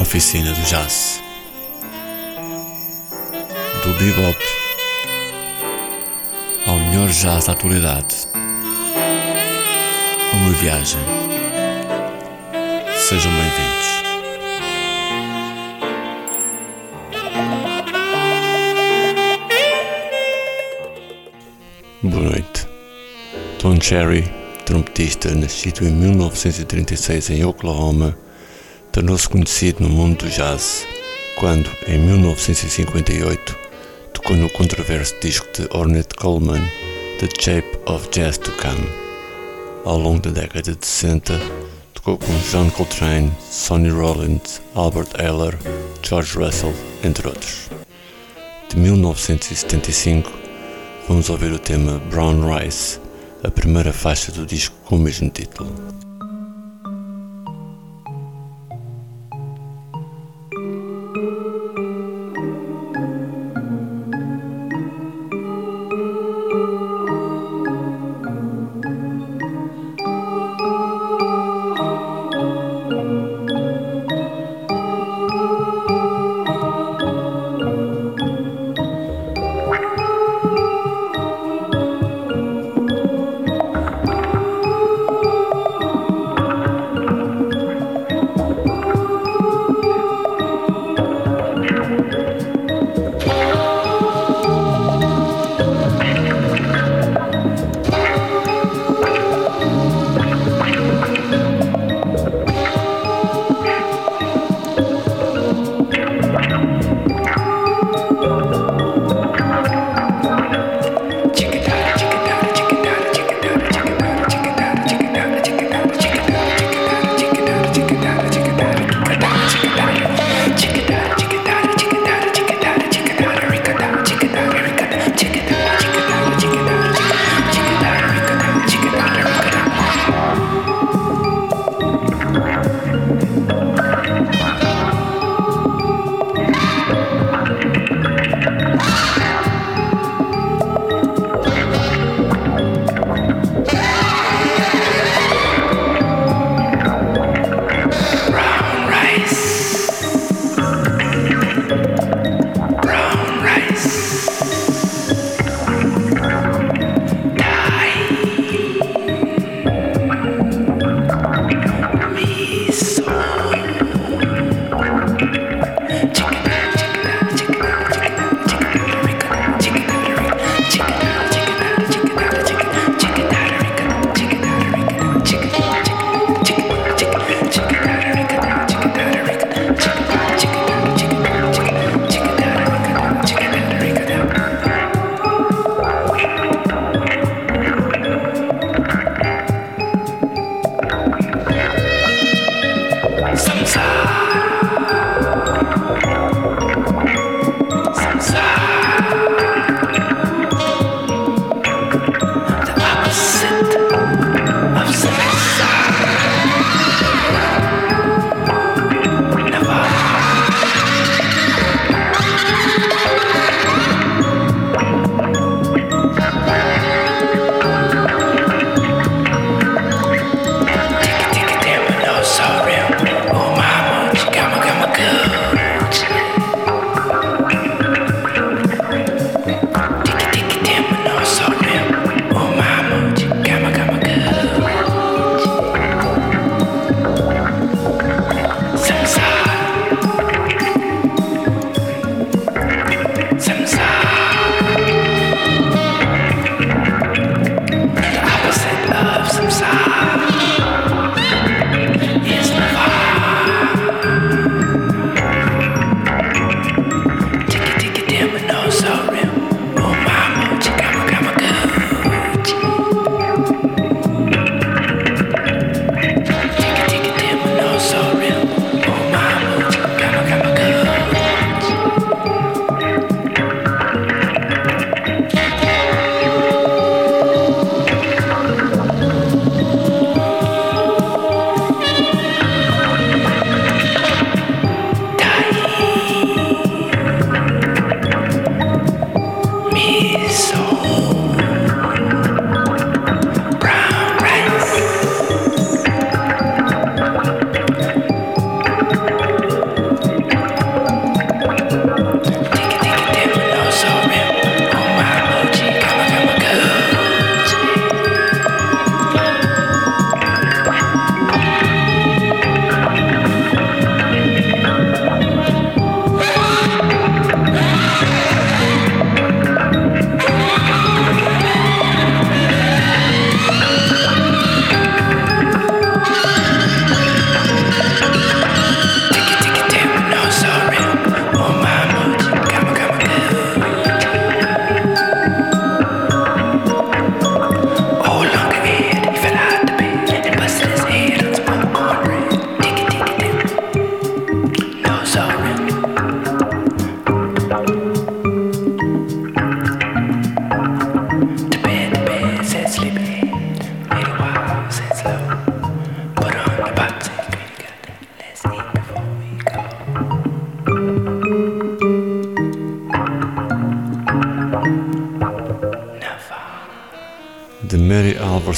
oficina do jazz. Do bebop ao melhor jazz da atualidade. Uma viagem. Sejam bem-vindos. Boa noite. Tom Cherry, trompetista nascido em 1936 em Oklahoma, tornou-se conhecido no mundo do jazz quando, em 1958, tocou no controverso disco de Ornette Coleman, The Shape of Jazz to Come. Ao longo da década de 60, tocou com John Coltrane, Sonny Rollins, Albert Ayler, George Russell, entre outros. De 1975, vamos ouvir o tema Brown Rice, a primeira faixa do disco com o mesmo título.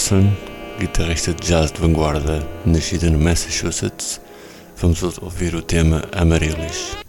Robertson, guitarrista de jazz de vanguarda, nascida no Massachusetts. Vamos ouvir o tema Amaryllis.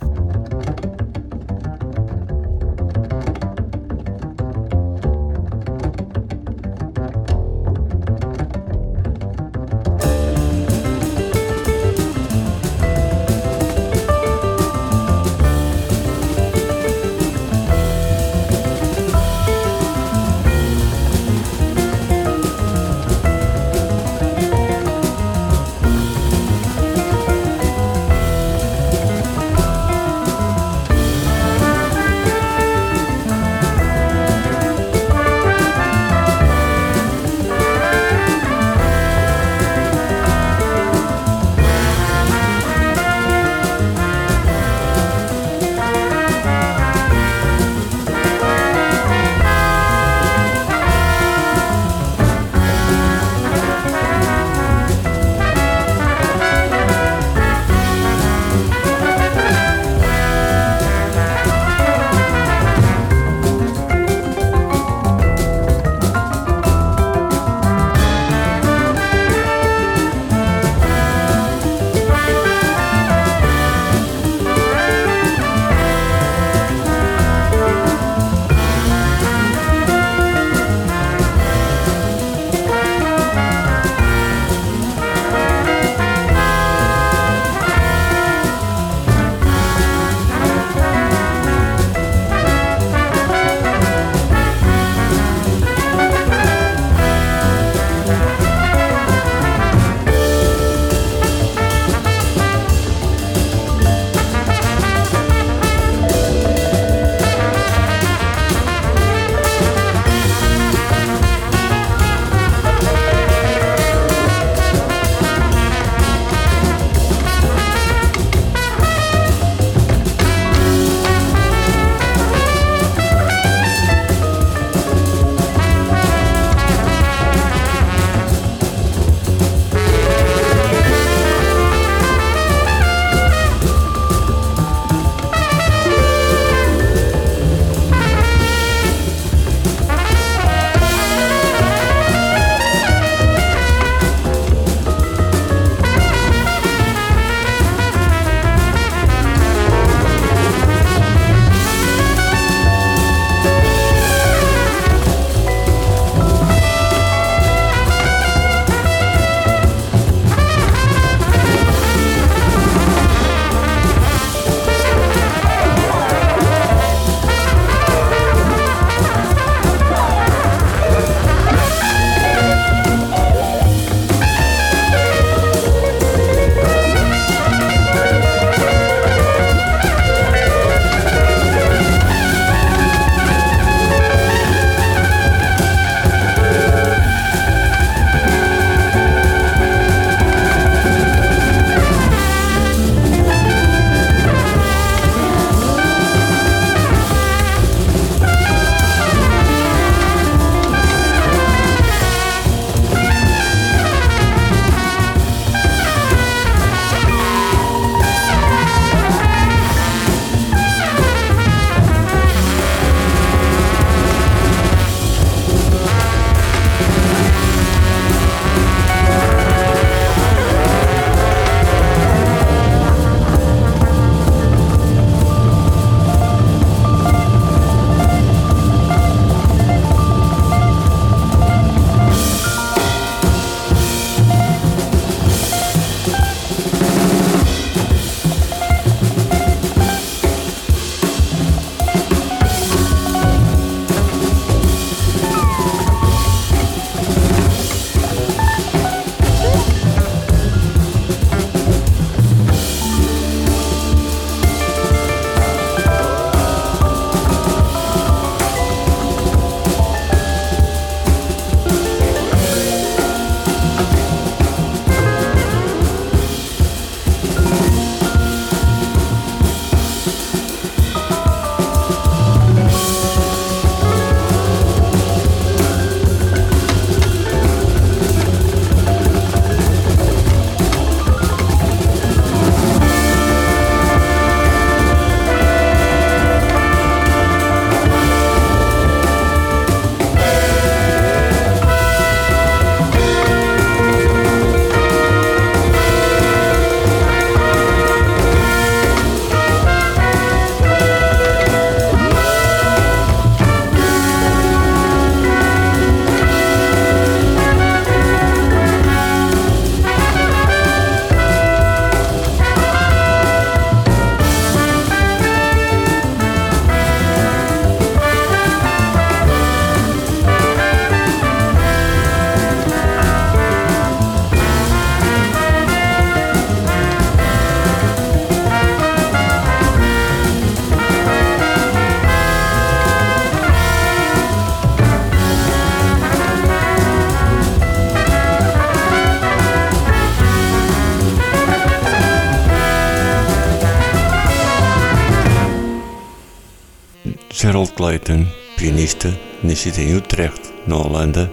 Nascido em Utrecht, na Holanda,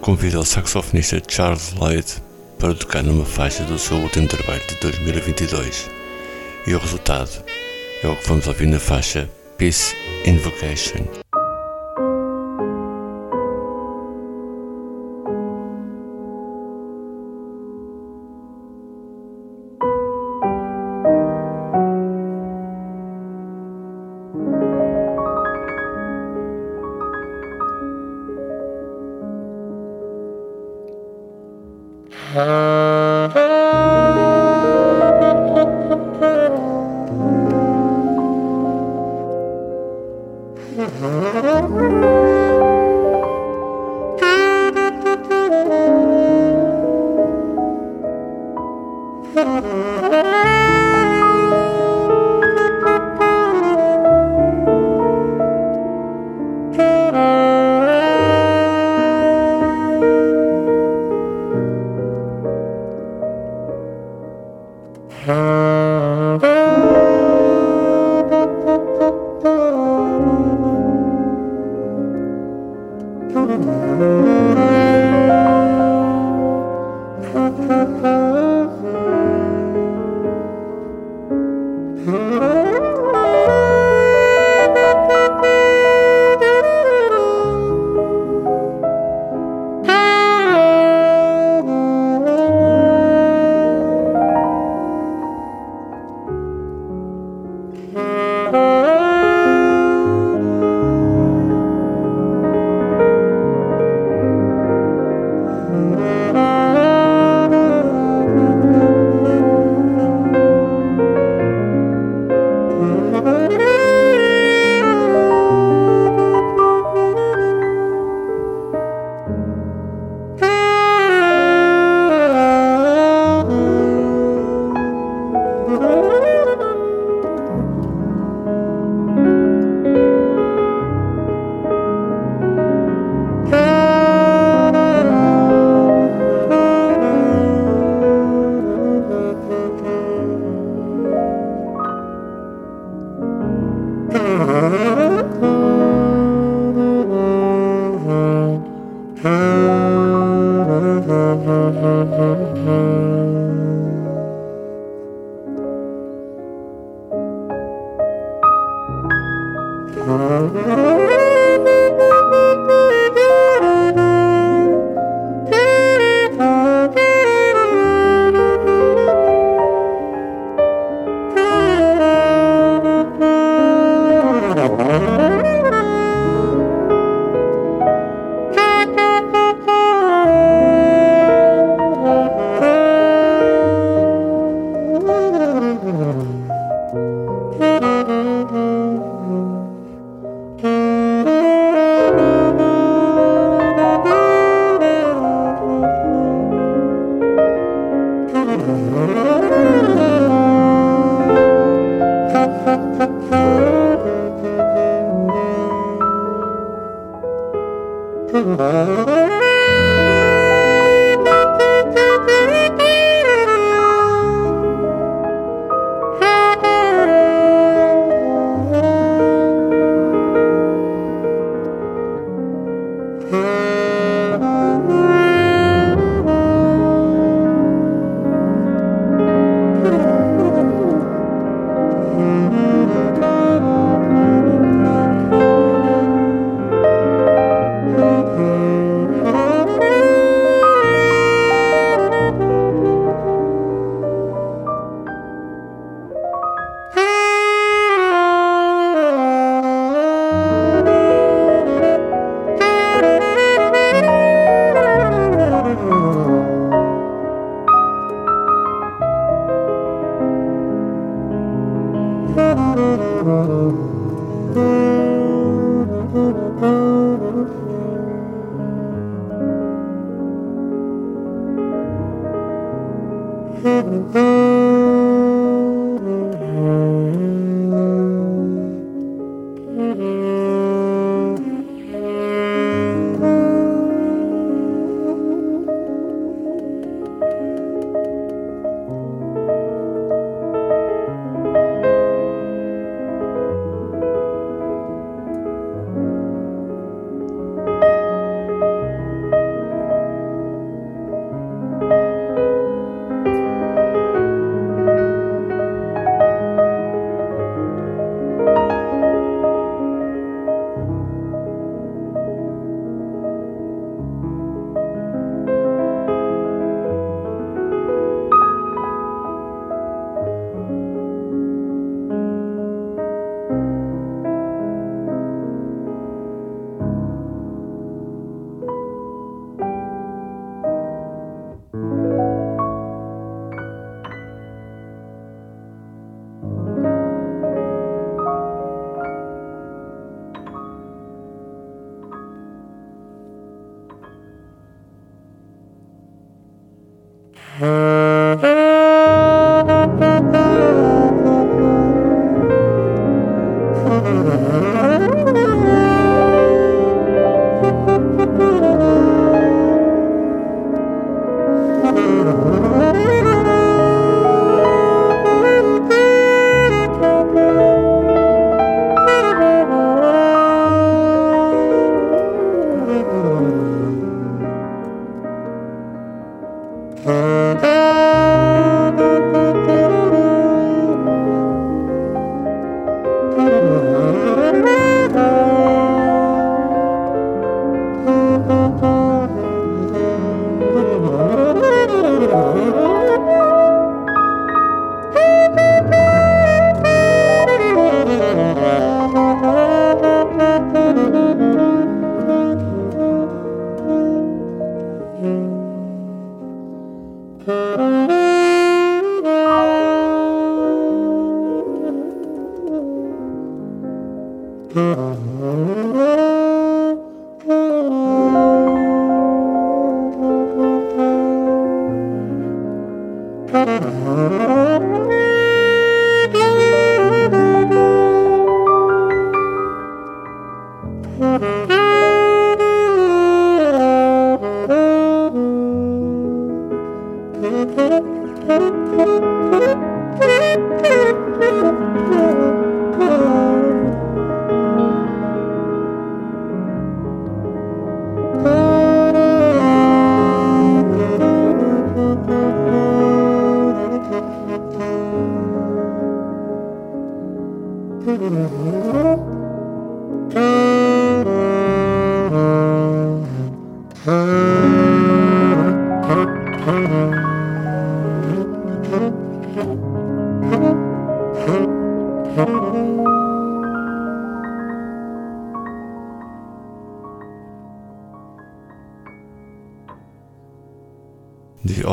convida o saxofonista Charles Lloyd para tocar numa faixa do seu último trabalho de 2022. E o resultado é o que vamos ouvir na faixa Peace Invocation.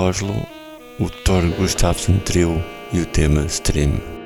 Oslo, o Thor Gustafsson Trio e o tema Stream.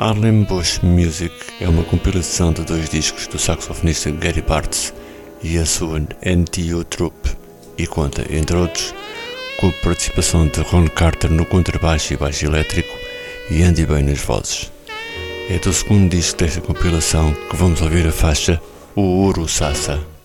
Harlem Bush Music é uma compilação de dois discos do saxofonista Gary Bartz e a sua NTU Troupe e conta, entre outros, com a participação de Ron Carter no contrabaixo e baixo elétrico e Andy Bay nas vozes. É do segundo disco desta compilação que vamos ouvir a faixa O Uru Sassa.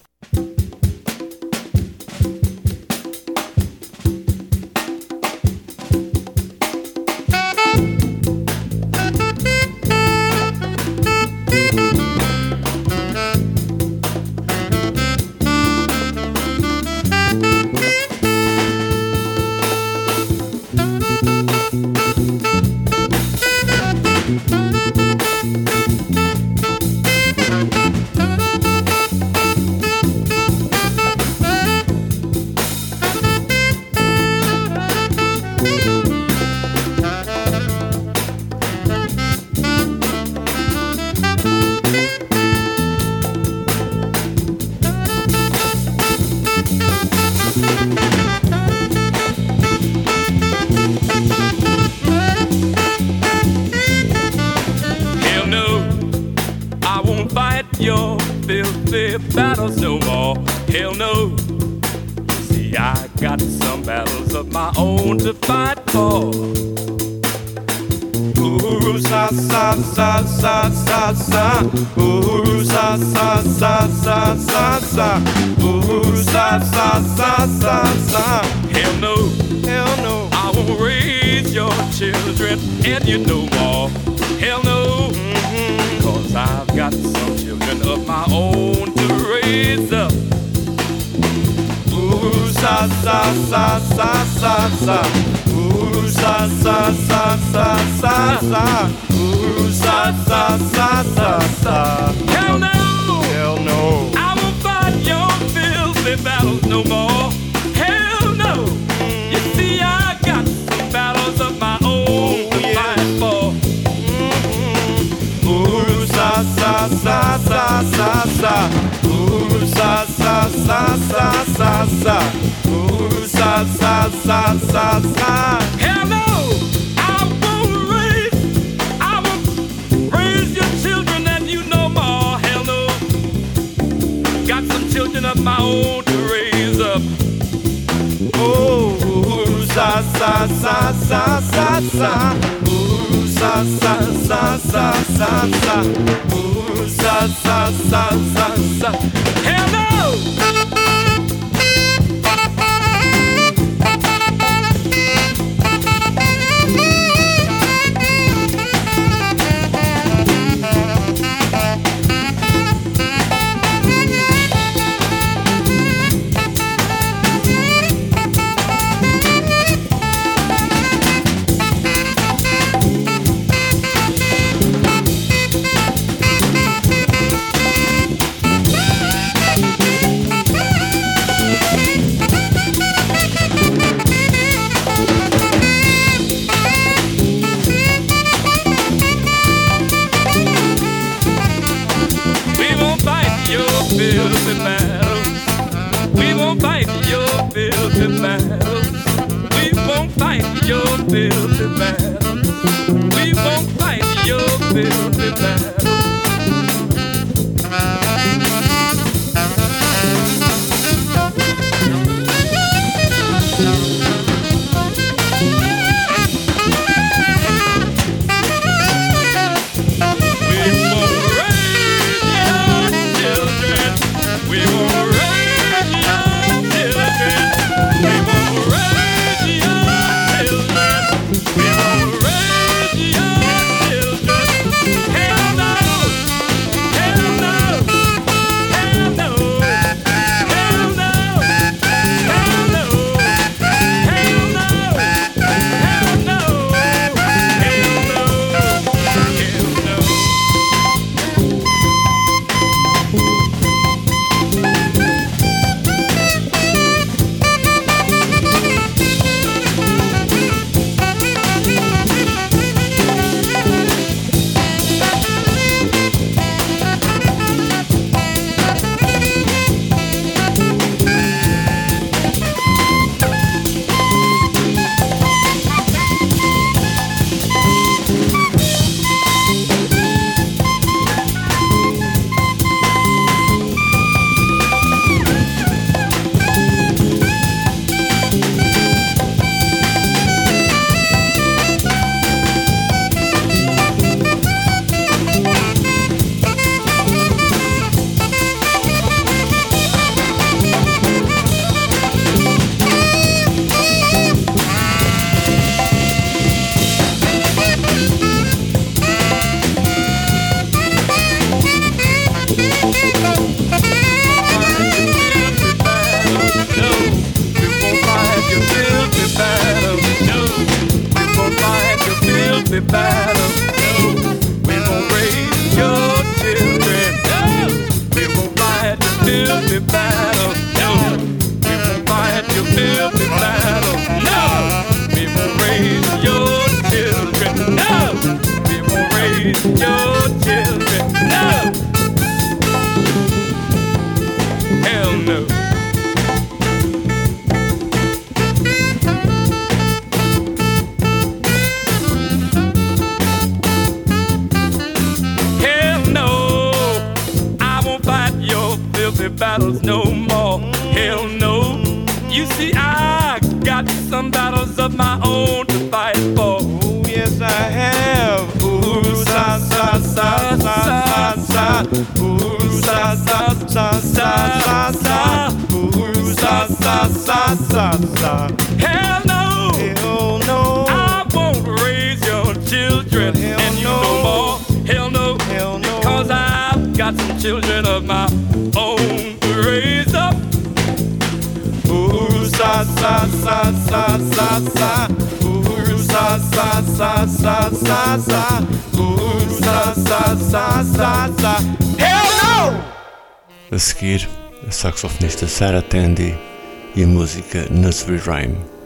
sa sa sa sa sa ooh sa sa sa sa sa sa ooh sa sa sa sa sa hell no hell no I won't fight your filthy battles no more hell no you see I got some battles of my own to fight for ooh sa sa sa sa sa sa ooh sa sa sa sa sa sa Sa, sa, sa, sa, sa. Hello, I raise, I raise your children and you more. Hello, got some children of my own to raise up. Sa, sa, sa, sa, sa, sa. Sa, sa, sa, sa, sa, sa. Sa, sa, sa, sa, sa. Hello. seguir, a saxofonista Sarah Tandy e a música Nursery Rhyme.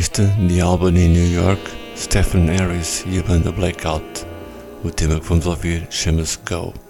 Vibrafonista de Albany, New York, Stephen Harris e a banda Blackout. O tema que vamos ouvir chama-se Go.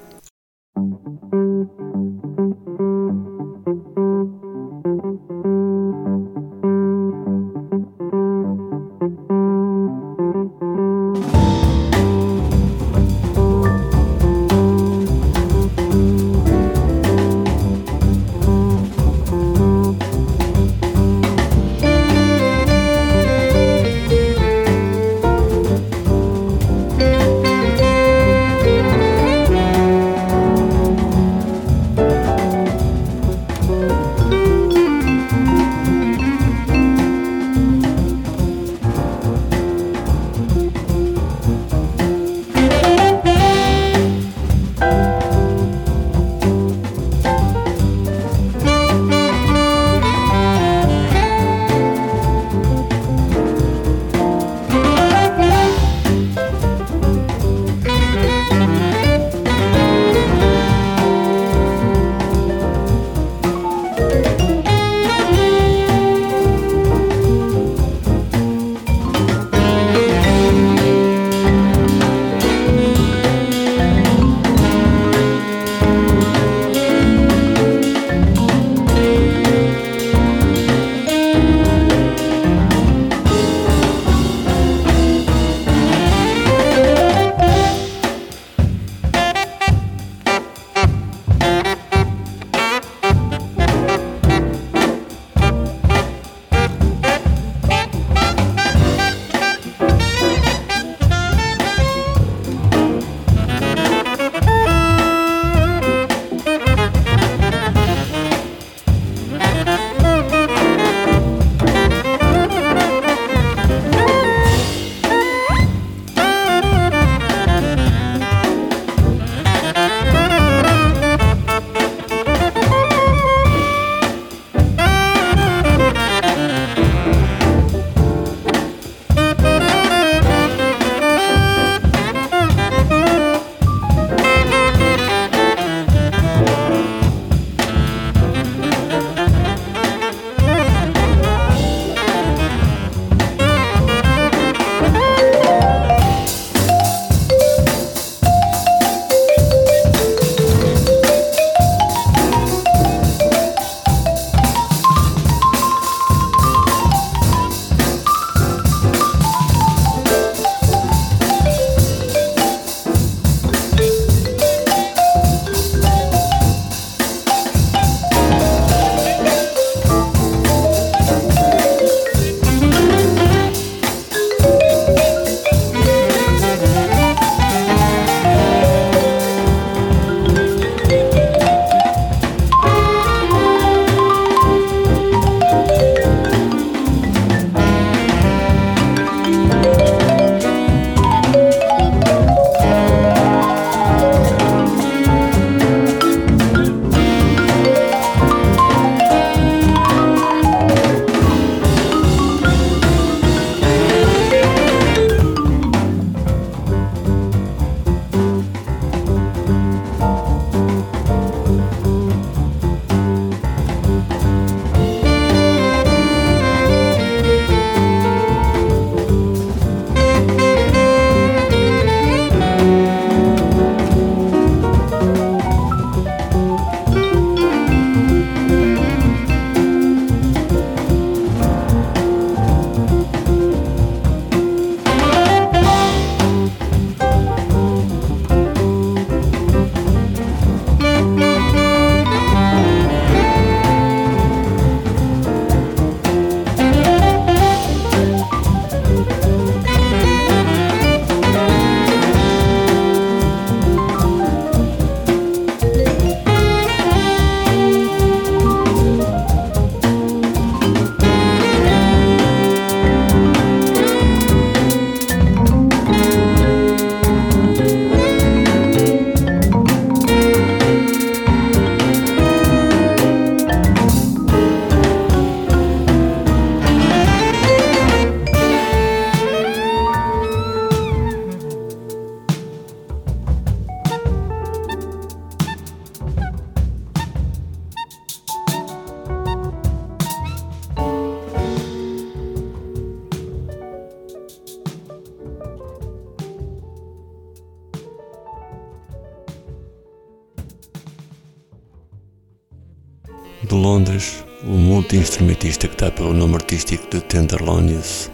Multi-instrumentista que dá pelo nome artístico de Tenderlonius,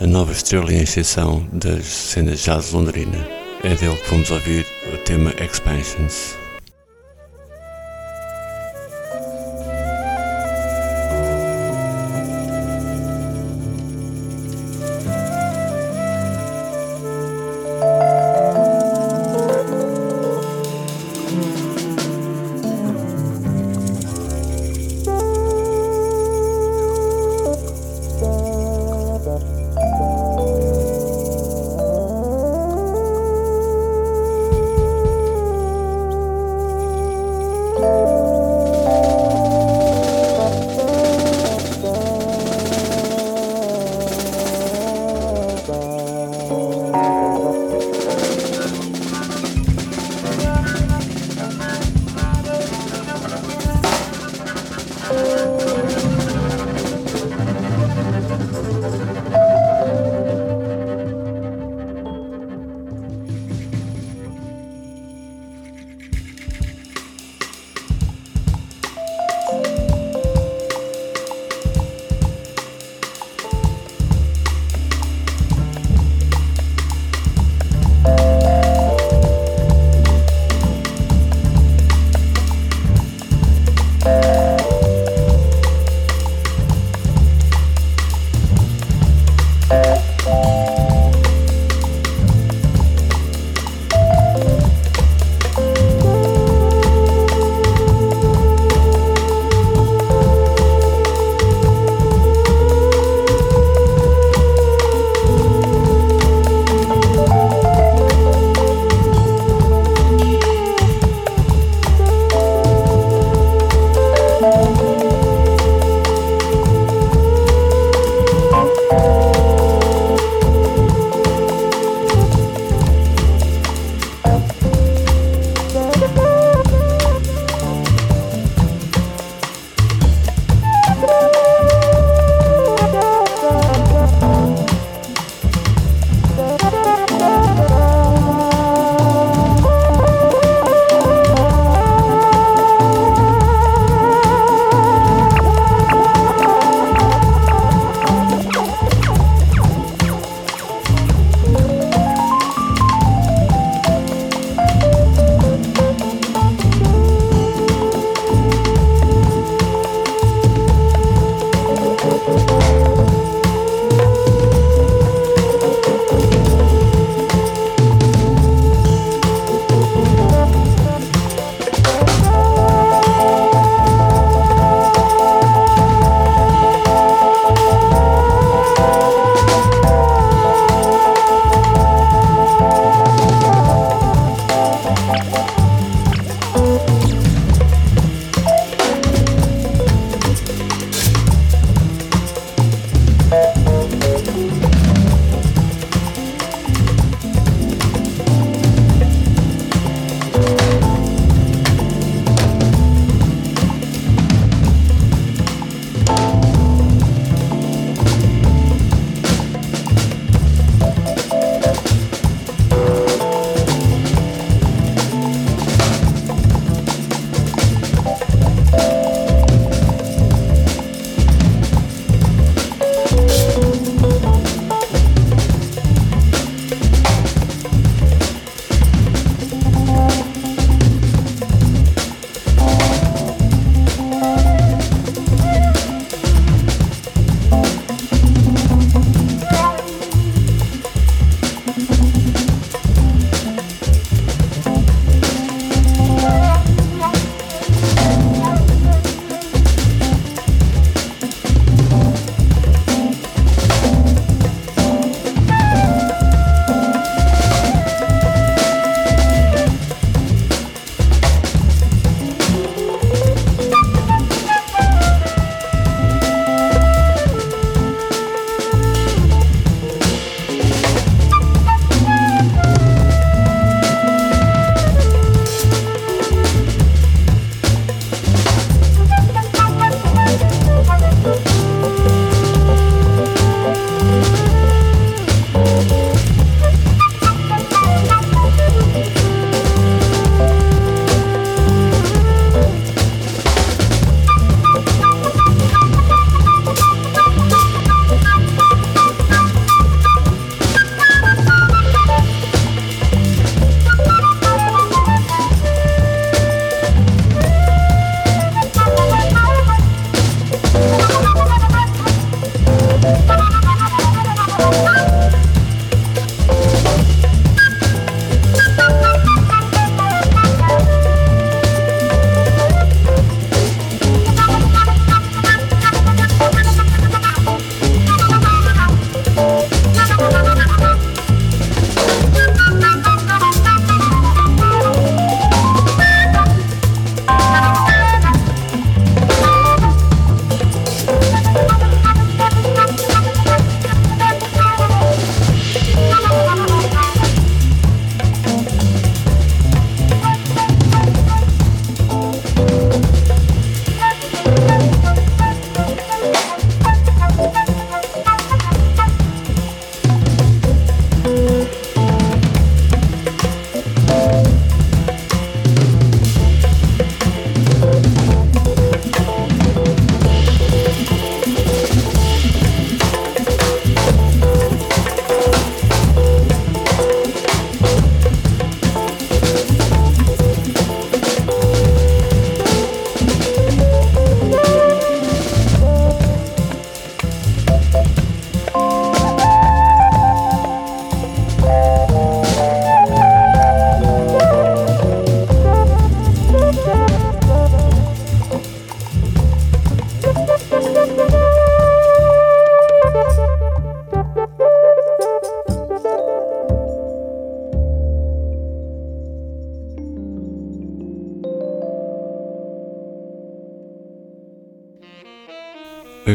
a nova estrela em exceção das cenas jazz londrina. É dele que vamos ouvir o tema Expansions.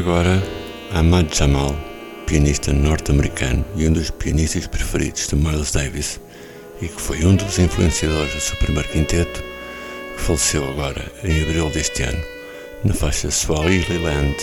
Agora, Ahmad Jamal, pianista norte-americano e um dos pianistas preferidos de Miles Davis, e que foi um dos influenciadores do seu primeiro quinteto, que faleceu agora em abril deste ano, na faixa Swahili Land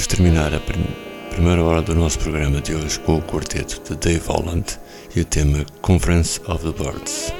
vamos terminar a primeira hora do nosso programa de hoje com o quarteto de Dave Holland e o tema Conference of the Birds.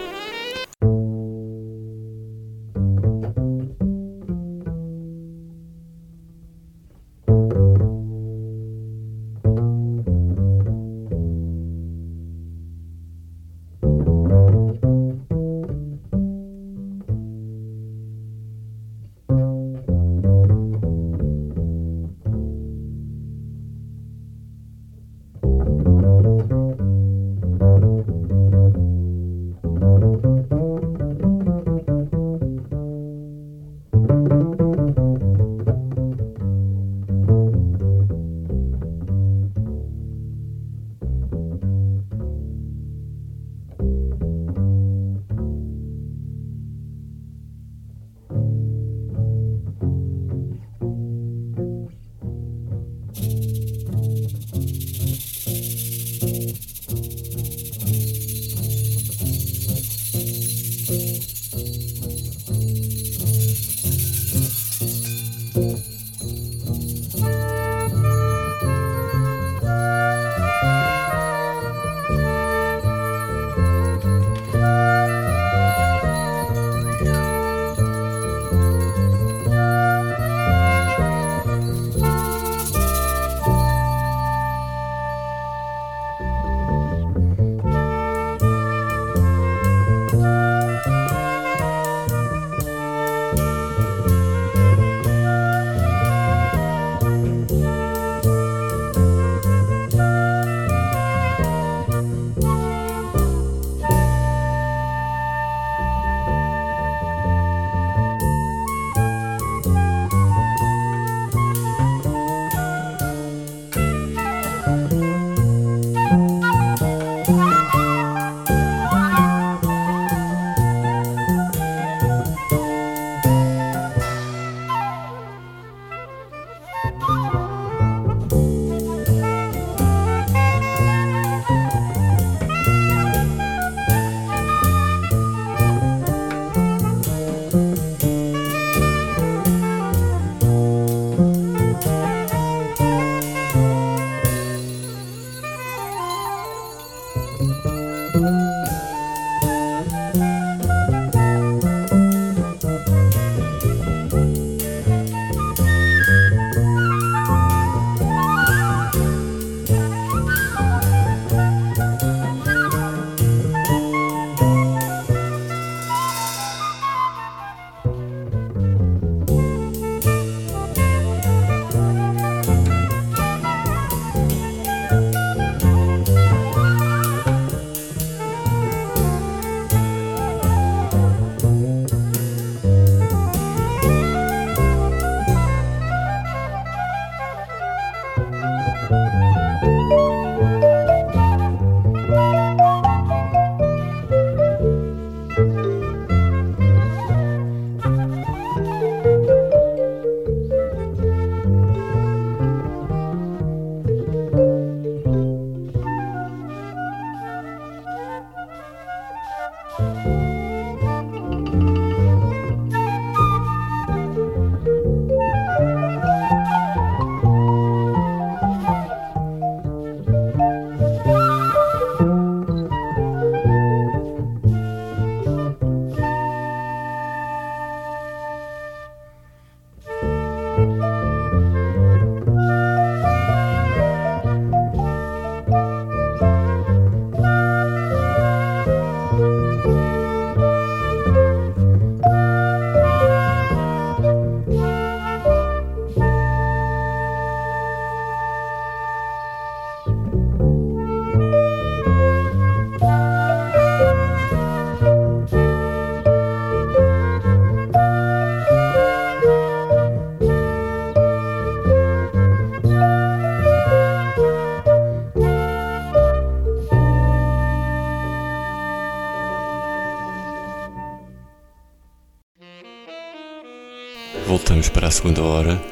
Para a segunda hora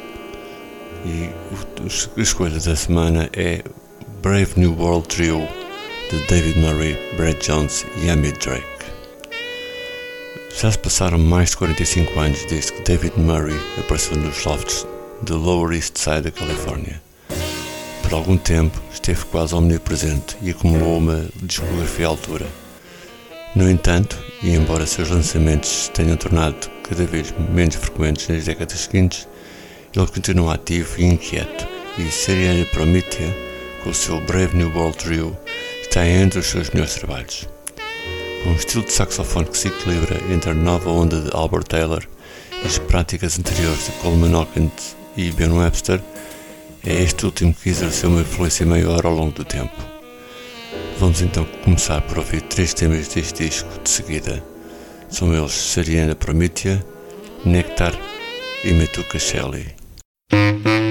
e a escolha da semana é Brave New World Trio de David Murray, Brad Jones e Amy Drake. Já se passaram mais de 45 anos desde que David Murray apareceu nos lofts de Lower East Side da Califórnia. Por algum tempo esteve quase omnipresente e acumulou uma discografia à altura. No entanto, e embora seus lançamentos se tenham tornado cada vez menos frequentes nas décadas seguintes, ele continua ativo e inquieto, e Seriana Prometheus, com o seu Brave New World Trio, está entre os seus melhores trabalhos. Com um estilo de saxofone que se equilibra entre a nova onda de Albert Taylor e as práticas anteriores de Coleman Hawkins e Ben Webster, é este último que exerceu uma influência maior ao longo do tempo. Vamos então começar por ouvir três temas deste disco de seguida. São eles Sariana Prometia, Nectar e Metuca Shelley. Música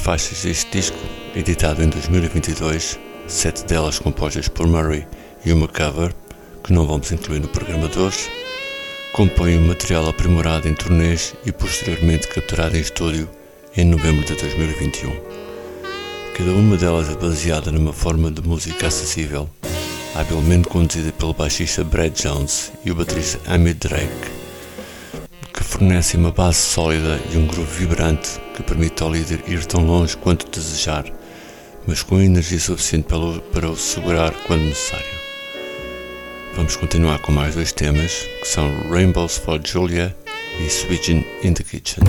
faixas deste disco, editado em 2022, sete delas compostas por Murray e uma cover, que não vamos incluir no programa de hoje, compõem um material aprimorado em turnês e posteriormente capturado em estúdio em novembro de 2021. Cada uma delas é baseada numa forma de música acessível, habilmente conduzida pelo baixista Brad Jones e o baterista Amit Drake, que fornecem uma base sólida e um groove vibrante que permite ao líder ir tão longe quanto desejar, mas com energia suficiente para o segurar quando necessário. Vamos continuar com mais dois temas, que são Rainbows for Julia e Switching in the Kitchen.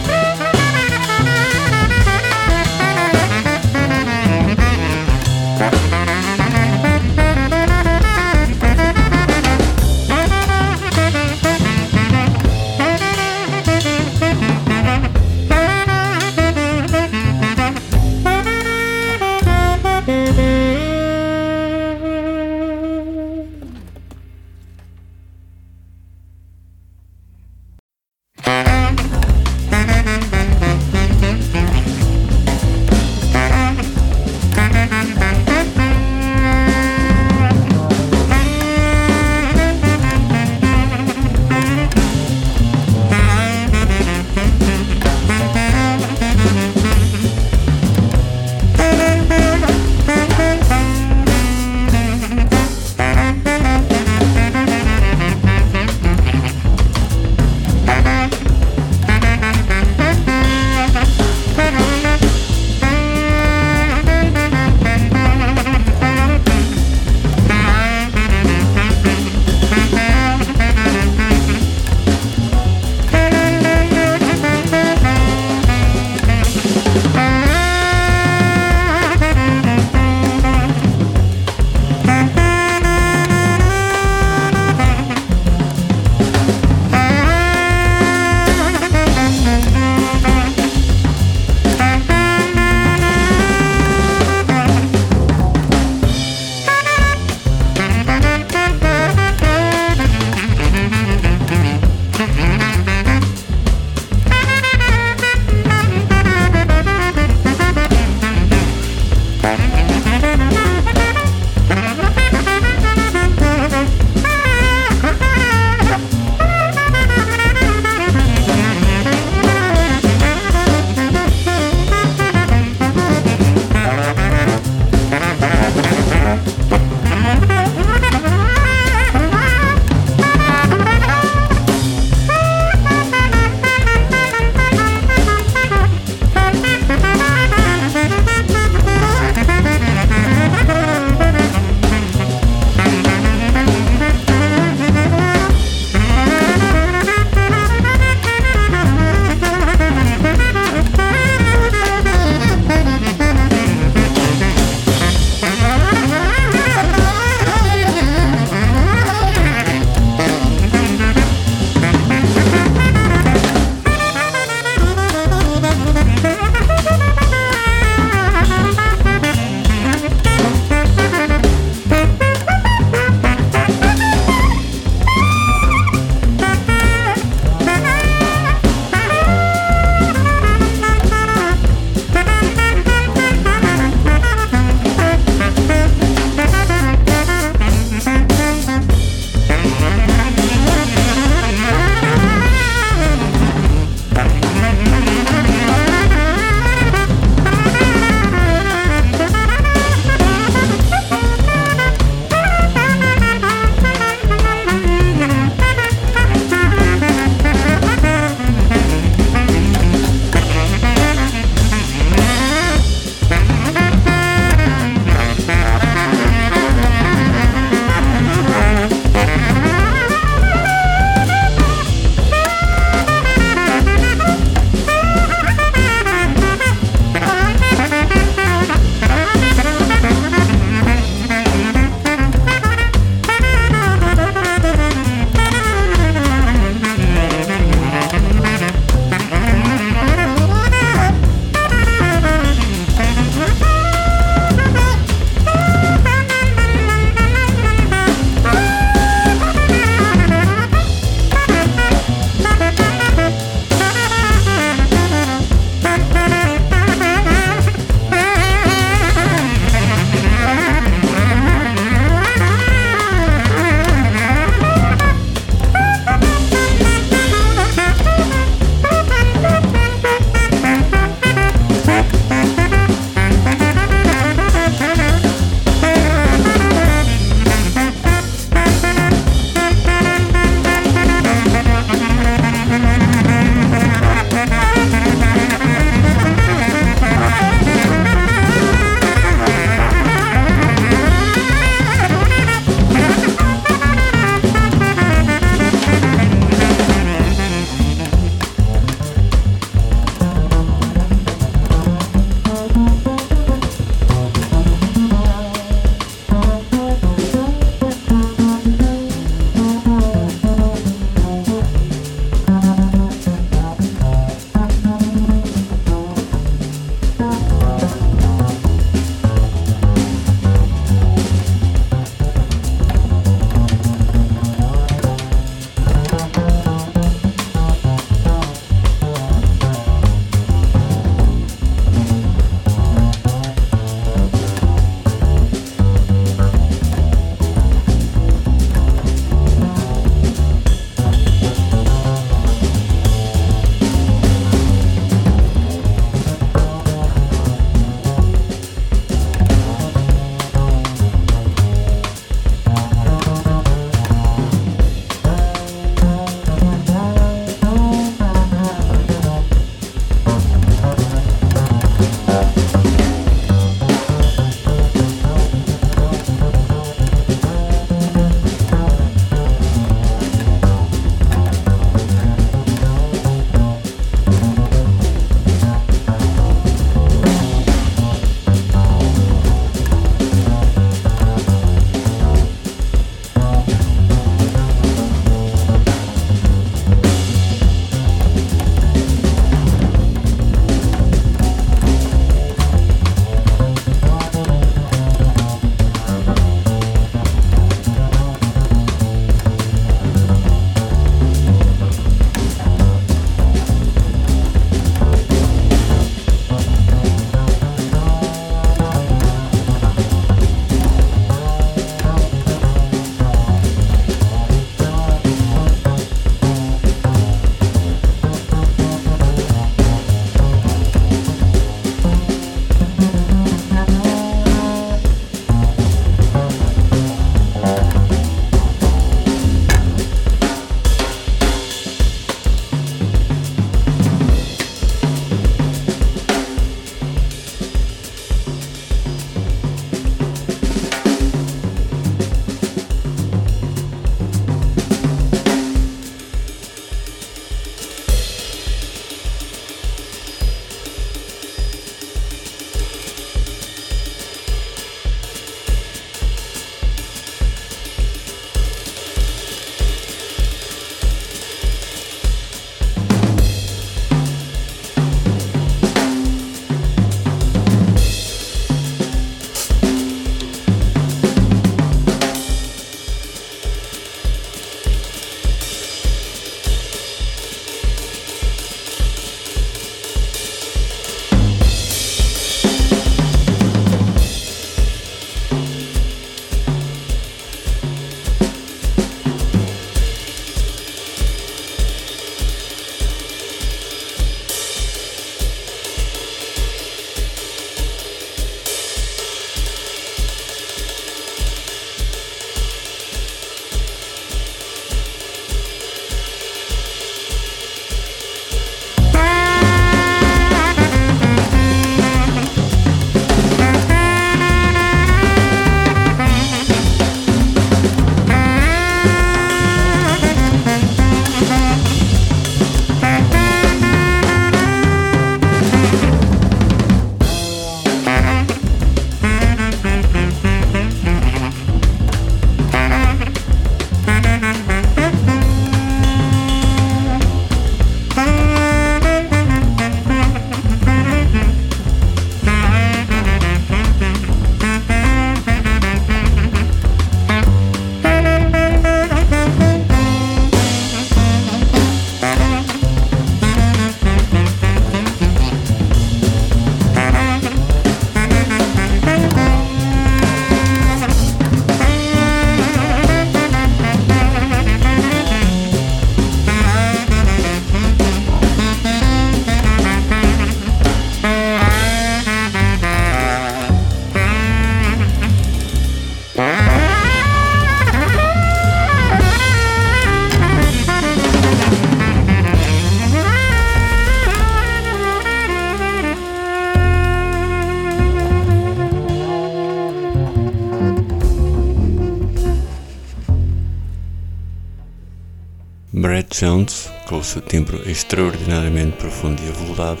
Jones, com o seu timbre extraordinariamente profundo e aveludado,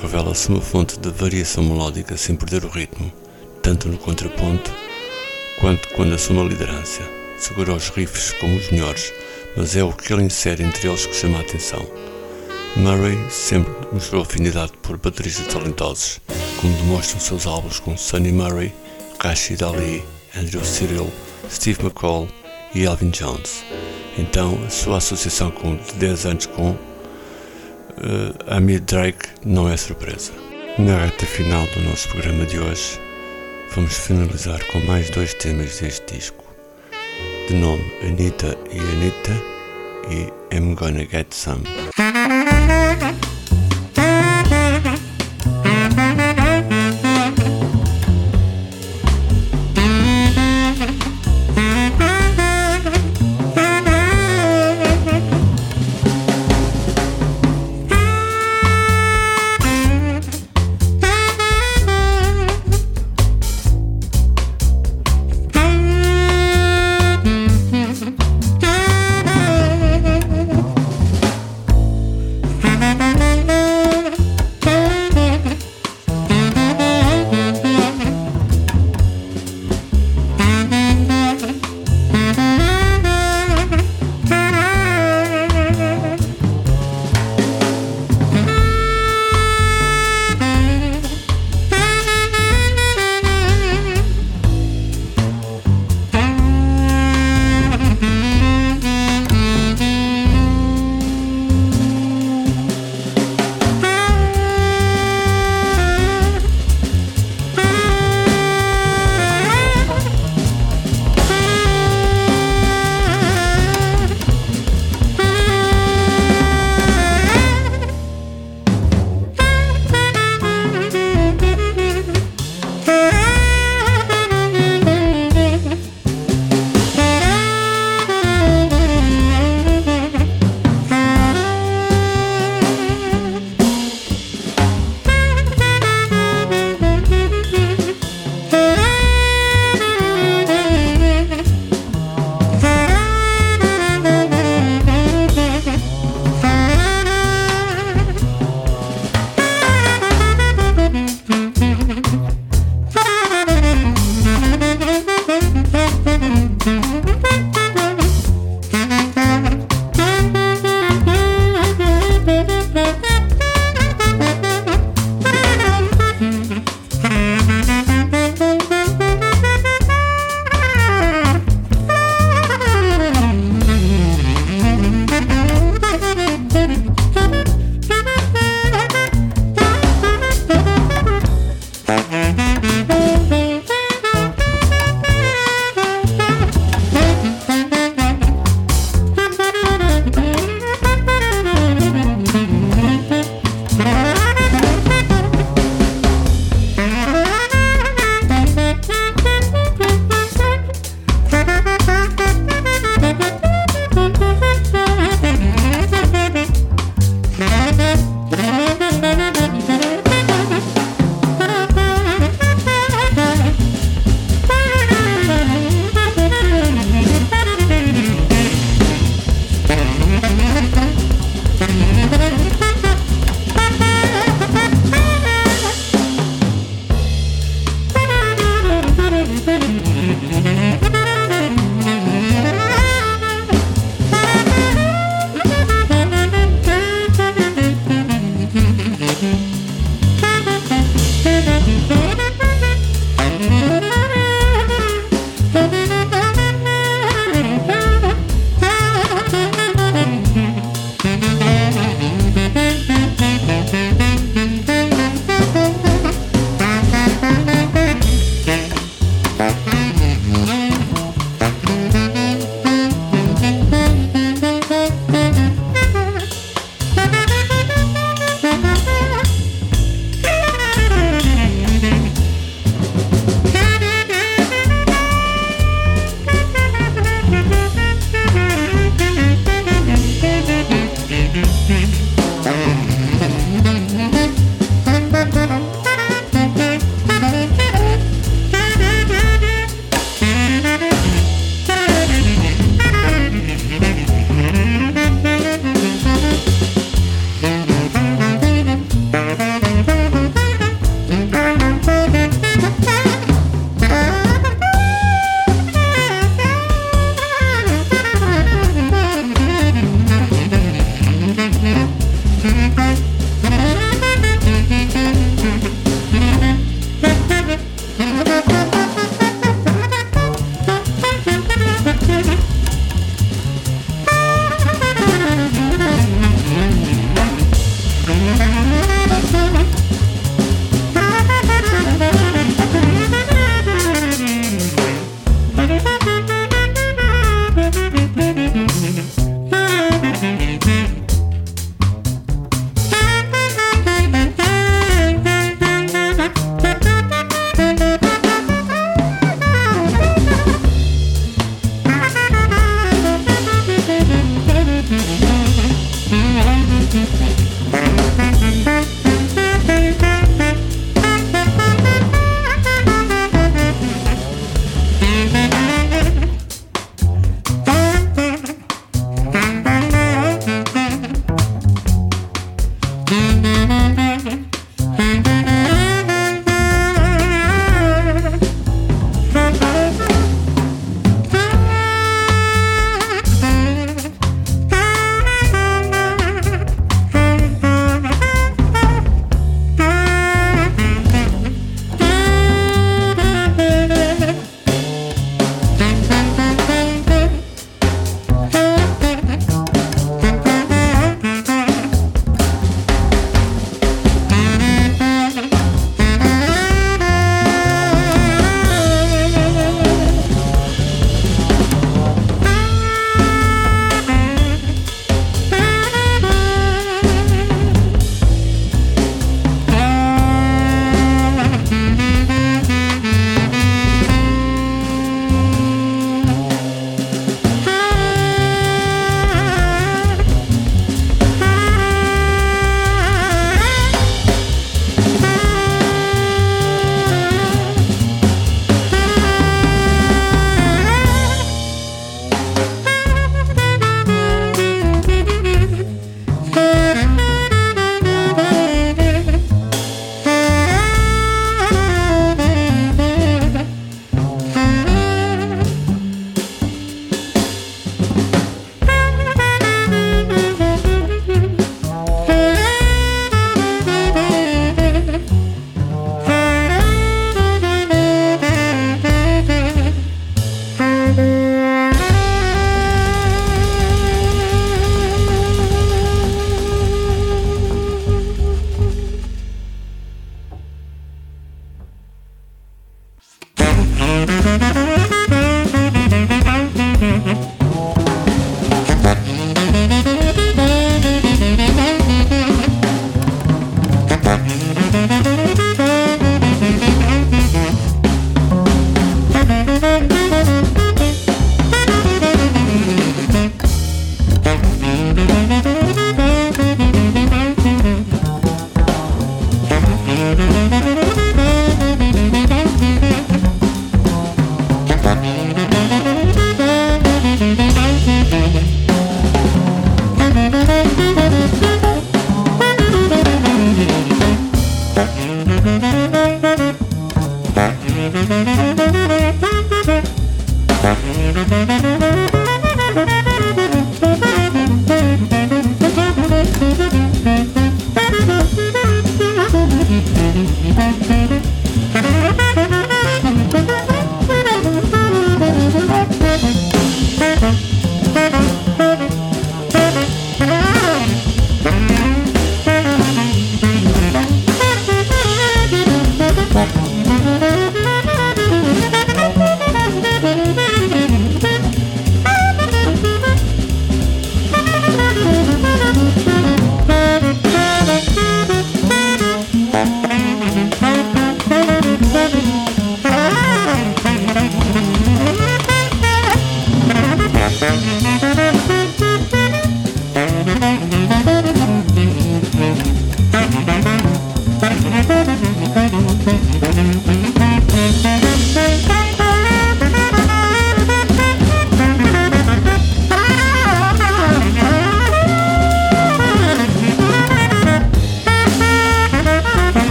revela-se uma fonte de variação melódica sem perder o ritmo, tanto no contraponto quanto quando assume a liderança. Segura os riffs como os melhores, mas é o que ele insere entre eles que chama a atenção. Murray sempre mostrou afinidade por bateristas talentosos, como demonstram seus álbuns com Sonny Murray, Rashid Ali, Andrew Cyril, Steve McCall e Elvin Jones. Então, sua associação com, de 10 anos com uh, Amir Drake não é surpresa. Na reta final do nosso programa de hoje, vamos finalizar com mais dois temas deste disco, de nome Anita e Anita e I'm Gonna Get Some.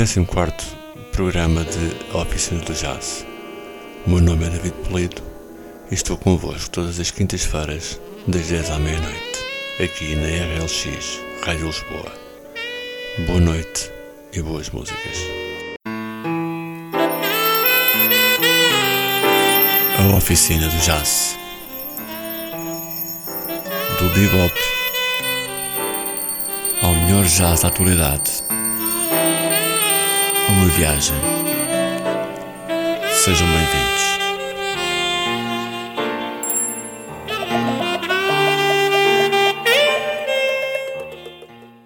14 programa de Oficina do Jazz. O meu nome é David Polido e estou convosco todas as quintas-feiras, das 10 à meia-noite, aqui na RLX, Rádio Lisboa. Boa noite e boas músicas. A Oficina do Jazz. Do bebop ao melhor jazz da atualidade. Uma viagem. Sejam bem-vindos.